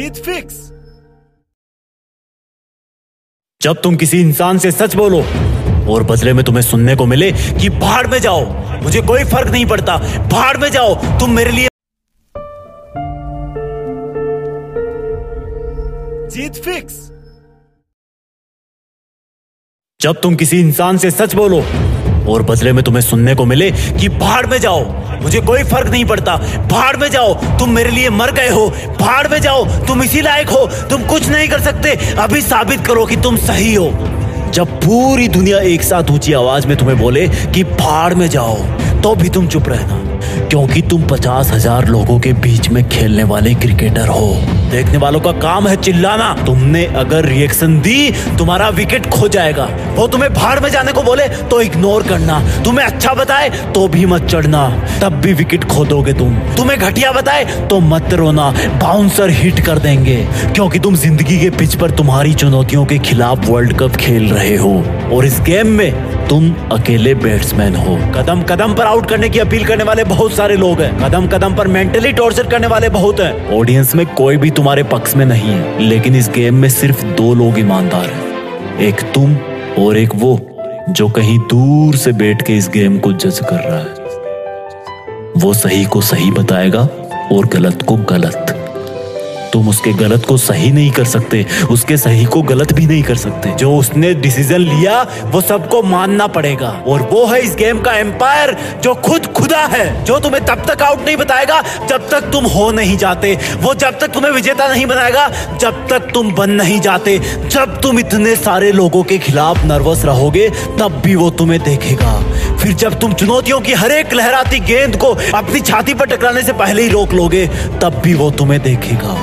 जीत fix जब तुम किसी इंसान से सच बोलो और बदले में तुम्हें सुनने को मिले कि भाड़ में जाओ मुझे कोई फ़र्क नहीं पड़ता। भाड़ में जाओ तुम मेरे लिए जीत फिक्स जब तुम किसी इंसान से सच बोलो और बदले में तुम्हें सुनने को मिले कि भाड़ में जाओ मुझे कोई फ़र्क नहीं पड़ता। भाड़ में जाओ, तुम मेरे लिए मर गए हो। भाड़ में जाओ, तुम इसी लायक हो। तुम कुछ नहीं कर सकते। अभी साबित करो कि तुम सही हो। जब पूरी दुनिया एक साथ ऊँची आवाज़ में तुम्हें बोले कि भाड़ में जाओ तो भी तुम चुप रहना। क्योंकि तुम पचास हज़ार लोगों के बीच में खेलने वाले क्रिकेटर हो। देखने वालों का काम है चिल्लाना। तुमने अगर रिएक्शन दी, तुम्हारा विकेट खो जाएगा। वो तुम्हें भाड़ में जाने को बोले तो इग्नोर करना। तुम्हें अच्छा बताए तो भी मत चढ़ना। तब भी विकेट खो दोगे तुम। तुम्हें घटिया बताए तो मत रोना। बाउंसर हिट कर देंगे। क्योंकि तुम ज़िंदगी के पिच पर तुम्हारी चुनौतियों के खिलाफ वर्ल्ड कप खेल रहे हो। और इस गेम में तुम अकेले बैट्समैन हो। कदम कदम पर आउट करने की अपील करने वाले बहुत सारे लोग हैं। कदम कदम पर मेंटली टॉर्चर करने वाले बहुत हैं। ऑडियंस में कोई भी तुम्हारे पक्ष में नहीं है, लेकिन इस गेम में सिर्फ़ दो लोग ईमानदार हैं। एक तुम और एक वो, जो कहीं दूर से बैठ के इस गेम को जज कर रहा है। वो सही को सही बताएगा और गलत को गलत। तुम उसके गलत को सही नहीं कर सकते, उसके सही को गलत भी नहीं कर सकते। जो उसने डिसीज़न लिया, वो सबको मानना पड़ेगा। और वो है इस गेम का एम्पायर जो खुद खुदा है, जो तुम्हें तब तक आउट नहीं बताएगा, जब तक तुम हो नहीं जाते। वो जब तक तुम्हें विजेता नहीं बनाएगा, जब तक तुम बन नहीं जाते। जब तुम इतने सारे लोगों के खिलाफ नर्वस रहोगे, तब भी वो तुम्हें देखेगा। फिर जब तुम चुनौतियों की हर एक लहराती गेंद को अपनी छाती पर टकराने से पहले ही रोक लोगे, तब भी वो तुम्हें देखेगा।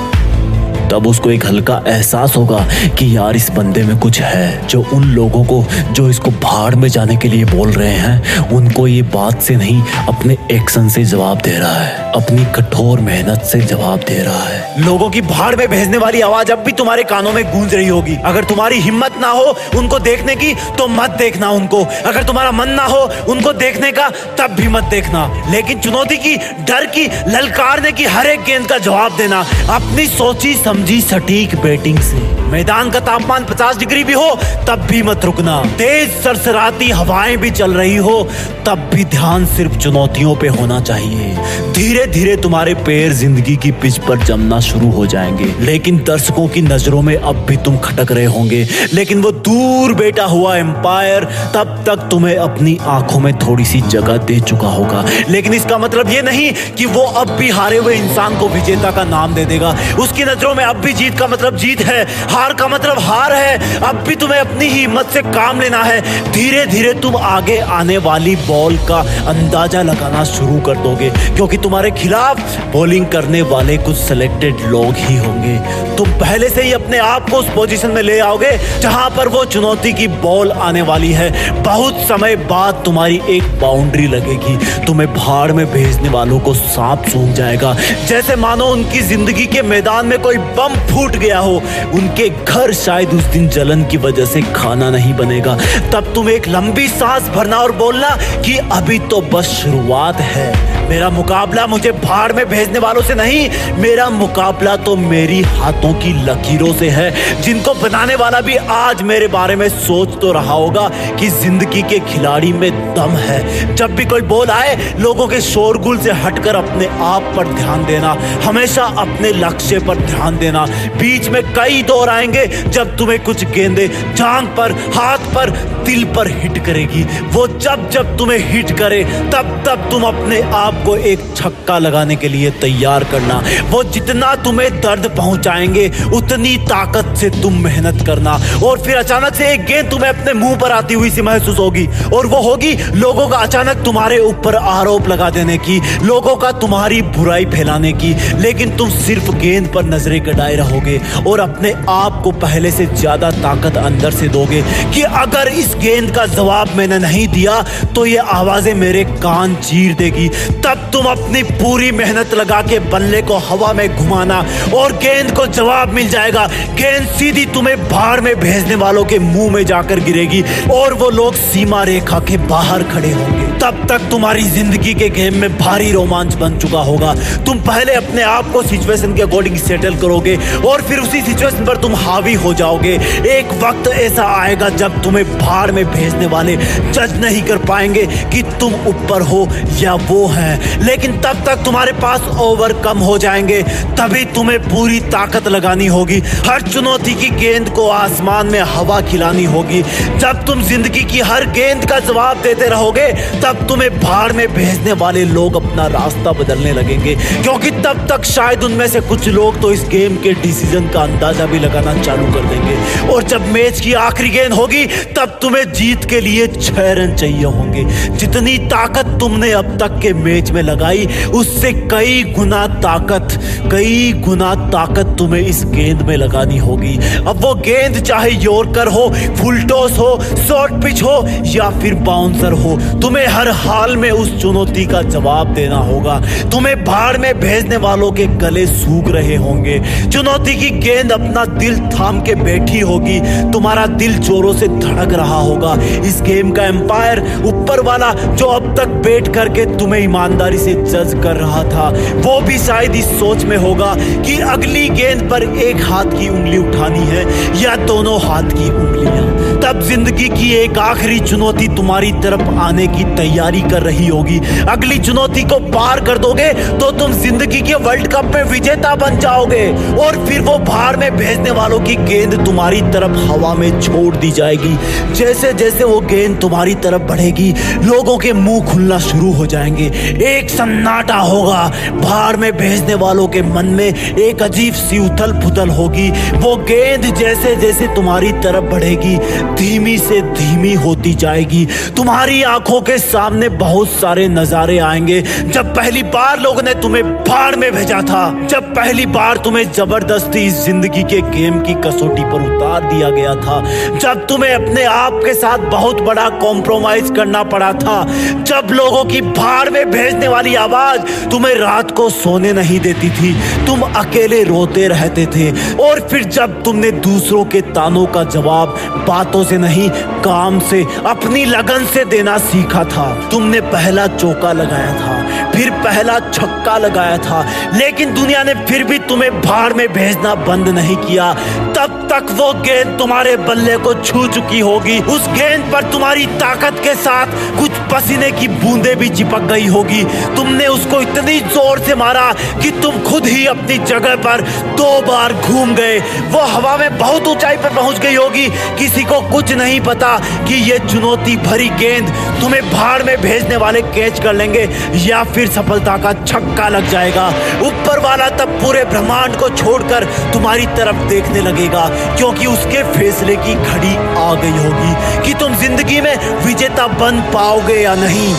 तब उसको एक हल्का एहसास होगा कि यार इस बंदे में कुछ है। जो उन लोगों को, जो इसको भाड़ में जाने के लिए बोल रहे हैं, उनको ये बात से नहीं, अपने एक्शन से जवाब दे रहा है। अपनी कठोर मेहनत से जवाब दे रहा है। लोगों की भाड़ में भेजने वाली आवाज़ अब भी तुम्हारे कानों में गूंज रही होगी। अगर तुम्हारी हिम्मत ना हो उनको देखने की तो मत देखना उनको। अगर तुम्हारा मन ना हो उनको देखने का, तब भी मत देखना। लेकिन चुनौती की, डर की, ललकारने की हर एक गेंद का जवाब देना। अपनी सोची, समझी सटीक बैटिंग से। मैदान का तापमान 50 डिग्री भी हो, तब भी मत रुकना। तेज सरसराती हवाएँ भी चल रही हो, तब भी ध्यान सिर्फ़ चुनौतियों पे होना चाहिए। धीरे धीरे तुम्हारे पैर ज़िंदगी की पिच पर जमना शुरू हो जाएँगे। लेकिन दर्शकों की नज़रों में अब भी तुम खटक रहे होंगे। लेकिन वो दूर बेटा हुआ एम्पायर तब तक तुम्हें अपनी आँखों में थोड़ी सी जगह दे चुका होगा। लेकिन इसका मतलब ये नहीं कि वो अब भी हारे हुए इंसान को विजेता का नाम दे देगा। उसकी नज़रों में अब भी जीत का मतलब जीत है, हार का मतलब हार है। अब भी तुम्हें अपनी ही हिम्मत से काम लेना है। धीरे धीरे तुम आगे आने वाली बॉल का अंदाज़ा लगाना शुरू कर दोगे, क्योंकि तुम्हारे खिलाफ बॉलिंग करने वाले कुछ सिलेक्टेड लोग ही होंगे। तुम पहले से ही अपने आप को उस पोजीशन में ले आओगे, जहाँ पर वो चुनौती की बॉल आने वाली है। बहुत समय बाद तुम्हारी एक बाउंड्री लगेगी। तुम्हें भाड़ में भेजने वालों को सांप सूंघ जाएगा। जैसे मानो उनकी ज़िंदगी के मैदान में कोई बम फूट गया हो, उनके घर शायद उस दिन जलन की वजह से खाना नहीं बनेगा। तब तुम एक लंबी सांस भरना और बोलना कि अभी तो बस शुरुआत है। मेरा मुकाबला मुझे भाड़ में भेजने वालों से नहीं, मेरा मुकाबला तो मेरी हाथों की लकीरों से है। जिनको बनाने वाला भी आज मेरे बारे में सोच तो रहा होगा कि ज़िंदगी के खिलाड़ी में दम है। जब भी कोई बोल आए, लोगों के शोरगुल से हटकर अपने आप पर ध्यान देना, हमेशा अपने लक्ष्य पर ध्यान देना। बीच में कई दौर आएँगे, जब तुम्हें कुछ गेंदे जांग पर, हाथ पर, दिल पर हिट करेगी। वो जब जब तुम्हें हिट करे, तब तब तुम अपने आप को एक छक्का लगाने के लिए तैयार करना। वो जितना तुम्हें दर्द पहुंचाएँगे, उतनी ताकत से तुम मेहनत करना। और फिर अचानक से एक गेंद तुम्हें अपने मुँह पर आती हुई सी महसूस होगी। और वो होगी लोगों का अचानक तुम्हारे ऊपर आरोप लगा देने की, लोगों का तुम्हारी बुराई फैलाने की। लेकिन तुम सिर्फ़ गेंद पर नज़रें कटाए रहोगे और अपने आप को पहले से ज़्यादा ताकत अंदर से दोगे कि अगर इस गेंद का जवाब मैंने नहीं दिया तो ये आवाज़ें मेरे कान चीर देगी। तब तुम अपनी पूरी मेहनत लगा के बल्ले को हवा में घुमाना और गेंद को जवाब मिल जाएगा। गेंद सीधी तुम्हें बाहर में भेजने वालों के मुँह में जाकर गिरेगी और वो लोग सीमा रेखा के बाहर खड़े होंगे। तब तक तुम्हारी ज़िंदगी के गेम में भारी रोमांच बन चुका होगा। तुम पहले अपने आप को सिचुएशन के अकॉर्डिंग सेटल करोगे और फिर उसी सिचुएशन पर तुम हावी हो जाओगे। एक वक्त ऐसा आएगा जब तुम्हें भाड़ में भेजने वाले जज नहीं कर पाएँगे कि तुम ऊपर हो या वो है। लेकिन तब तक तुम्हारे पास ओवरकम हो जाएँगे। तभी तुम्हें पूरी ताकत लगानी होगी। हर चुनौती की गेंद को आसमान में हवा खिलानी होगी। जब तुम ज़िंदगी की हर गेंद का जवाब देते रहोगे, तब तुम्हें भाड़ में भेजने वाले लोग अपना रास्ता बदलने लगेंगे। क्योंकि तब तक शायद उनमें से कुछ लोग तो इस गेम के डिसीज़न का अंदाज़ा भी लगाना चालू कर देंगे। और जब मैच की आखिरी गेंद होगी, तब तुम्हें जीत के लिए छह रन चाहिए होंगे। जितनी ताकत तुमने अब तक के मैच में लगाई, उससे कई गुना ताकत, कई गुना ताकत तुम्हें इस गेंद में लगानी होगी। अब वो गेंद चाहे योरकर हो फुल टॉस हो, शॉर्ट पिच हो, या फिर बाउंसर हो, तुम्हें हर हाल में उस चुनौती का जवाब देना होगा। तुम्हें भाड़ में भेजने वालों के गले सूख रहे होंगे। चुनौती की गेंद अपना दिल थाम के बैठी होगी। तुम्हारा दिल जोरों से धड़क रहा होगा। इस गेम का एम्पायर ऊपर वाला जो अब तक बैठ करके तुम्हें ईमानदारी से जज कर रहा था। वो भी शायद इस सोच में होगा कि अगली गेंद पर एक हाथ की उंगली उठानी है या दोनों हाथ की उंगलियाँ। तब ज़िंदगी की एक आखिरी चुनौती तुम्हारी तरफ़ आने की तैयारी कर रही होगी। अगली चुनौती को पार कर दोगे तो तुम ज़िंदगी के वर्ल्ड कप में विजेता बन जाओगे और फिर वो बाहर में भेजने वालों की गेंद तुम्हारी तरफ़ हवा में छोड़ दी जाएगी। जैसे जैसे वो गेंद तुम्हारी तरफ़ बढ़ेगी, लोगों के मुँह खुलना शुरू हो जाएँगे। एक सन्नाटा होगा। बाहर में भेजने वालों के मन में एक अजीब सी उथल पुथल होगी। वो गेंद जैसे जैसे तुम्हारी तरफ़ बढ़ेगी, धीमी से धीमी होती जाएगी। तुम्हारी आँखों के सामने बहुत सारे नजारे आएँगे। जब पहली बार लोगों ने तुम्हें बाढ़ में भेजा था, जब पहली बार तुम्हें ज़बरदस्ती इस ज़िंदगी के गेम की कसौटी पर उतार दिया गया था, जब तुम्हें अपने आप के साथ बहुत बड़ा कॉम्प्रोमाइज करना पड़ा था, जब लोगों की भाड़ में भेजने वाली आवाज़ तुम्हें रात को सोने नहीं देती थी। तुम अकेले रोते रहते थे। और फिर जब तुमने दूसरों के तानों का जवाब बातों से नहीं, काम से, अपनी लगन से देना सीखा था, तुमने पहला चौका लगाया था। फिर पहला छक्का लगाया था। लेकिन दुनिया ने फिर भी तुम्हें भाड़ में भेजना बंद नहीं किया। तब तक वो गेंद तुम्हारे बल्ले को छू चुकी होगी। उस गेंद पर तुम्हारी ताकत के साथ कुछ पसीने की बूंदे भी चिपक गई होगी। तुमने उसको इतनी ज़ोर से मारा कि तुम खुद ही अपनी जगह पर दो बार घूम गए। वो हवा में बहुत ऊंचाई पर पहुँच गई होगी। किसी को कुछ नहीं पता कि ये चुनौती भरी गेंद तुम्हें भाड़ में भेजने वाले कैच कर लेंगे या फिर सफलता का छक्का लग जाएगा। ऊपर वाला तब पूरे ब्रह्मांड को छोड़कर तुम्हारी तरफ़ देखने लगेगा, क्योंकि उसके फैसले की घड़ी आ गई होगी कि तुम ज़िंदगी में विजेता बन पाओगे या नहीं।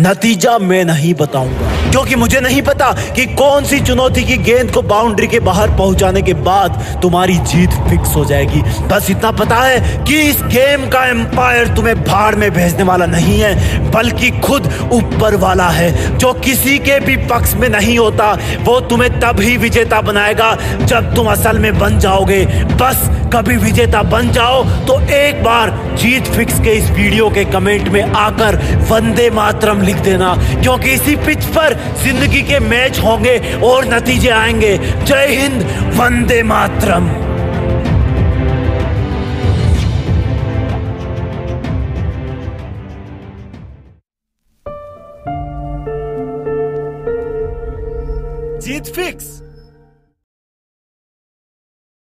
नतीजा मैं नहीं बताऊँगा। क्योंकि मुझे नहीं पता कि कौन सी चुनौती की गेंद को बाउंड्री के बाहर पहुँचाने के बाद तुम्हारी जीत फिक्स हो जाएगी। बस इतना पता है कि इस गेम का एम्पायर तुम्हें भाड़ में भेजने वाला नहीं है, बल्कि खुद ऊपर वाला है। जो किसी के भी पक्ष में नहीं होता, वो तुम्हें तब ही विजेता बनाएगा जब तुम असल में बन जाओगे। बस कभी विजेता बन जाओ तो एक बार जीत फिक्स के इस वीडियो के कमेंट में आकर वंदे मातरम लिख देना, क्योंकि इसी पिच पर ज़िंदगी के मैच होंगे और नतीजे आएँगे। जय हिंद, वंदे मातरम। जीत फिक्स।